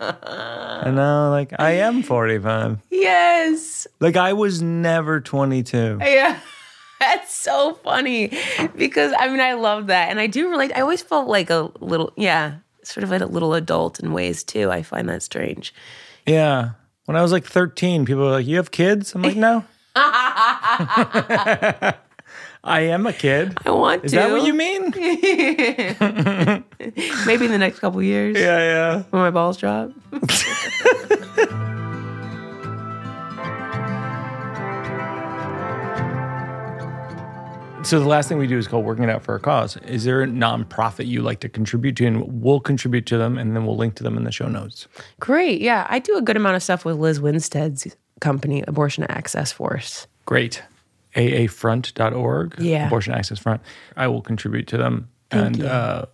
B: And now, like, I am 45.
A: Yes.
B: Like I was never 22.
A: Yeah. That's so funny because I mean I love that and I do relate. I always felt like a little yeah, sort of like a little adult in ways too. I find that strange.
B: Yeah. When I was like 13, people were like, You have kids? I'm like, No. I am a kid.
A: I want
B: Is
A: to.
B: Is that what you mean?
A: Maybe in the next couple years
B: Yeah, yeah.
A: when my balls drop.
B: So the last thing we do is called working it out for a cause. Is there a nonprofit you like to contribute to? And we'll contribute to them and then we'll link to them in the show notes.
A: Great. Yeah, I do a good amount of stuff with Lizz Winstead's company, Abortion Access Front.
B: Great. aafront.org.
A: Yeah.
B: Abortion Access Front. I will contribute to them and. Uh,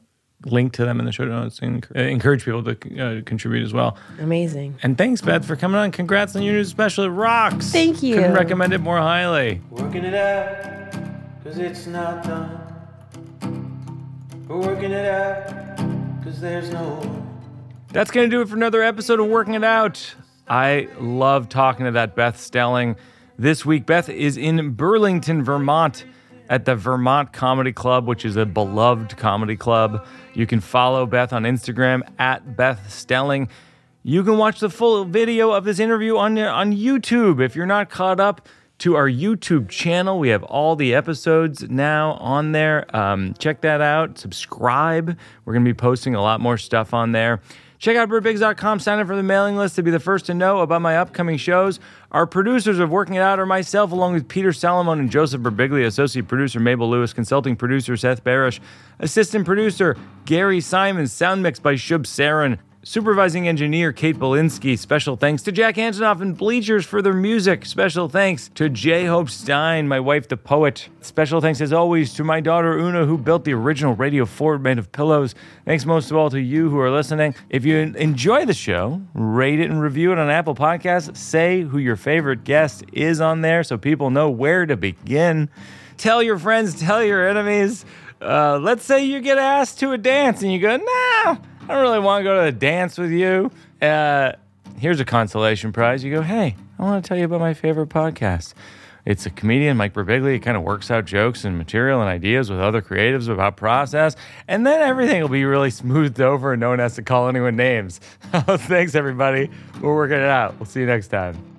B: link to them in the show notes and uh, encourage people to uh, contribute as well.
A: Amazing.
B: And thanks, Beth, for coming on. Congrats on your new special. It rocks.
A: Thank you.
B: Couldn't recommend it more highly.
D: Working it out, cause it's not done. We're working it out, cause there's no
B: That's going to do it for another episode of Working It Out. I love talking to that Beth Stelling. This week, Beth is in Burlington, Vermont at the Vermont Comedy Club, which is a beloved comedy club. You can follow Beth on Instagram at Beth Stelling. You can watch the full video of this interview on, on YouTube. If you're not caught up to our YouTube channel. We have all the episodes now on there. Um, check that out. Subscribe. We're going to be posting a lot more stuff on there. Check out birbigs.com. Sign up for the mailing list to be the first to know about my upcoming shows. Our producers of Working It Out are myself, along with Peter Salomon and Joseph Birbiglia, associate producer Mabel Lewis, consulting producer Seth Barish, assistant producer Gary Simons, sound mix by Shub Sarin. Supervising engineer Kate Belinsky. Special thanks to Jack Antonoff and Bleachers for their music. Special thanks to J. Hope Stein, my wife, the poet. Special thanks, as always, to my daughter Oona, who built the original Radio 4 made of pillows. Thanks most of all to you who are listening. If you enjoy the show, rate it and review it on Apple Podcasts. Say who your favorite guest is on there so people know where to begin. Tell your friends, tell your enemies. Uh, let's say you get asked to a dance and you go, nah. I don't really want to go to the dance with you. Uh, here's a consolation prize. You go, hey, I want to tell you about my favorite podcast. It's a comedian, Mike Birbiglia. He kind of works out jokes and material and ideas with other creatives about process. And then everything will be really smoothed over and no one has to call anyone names. Thanks, everybody. We're working it out. We'll see you next time.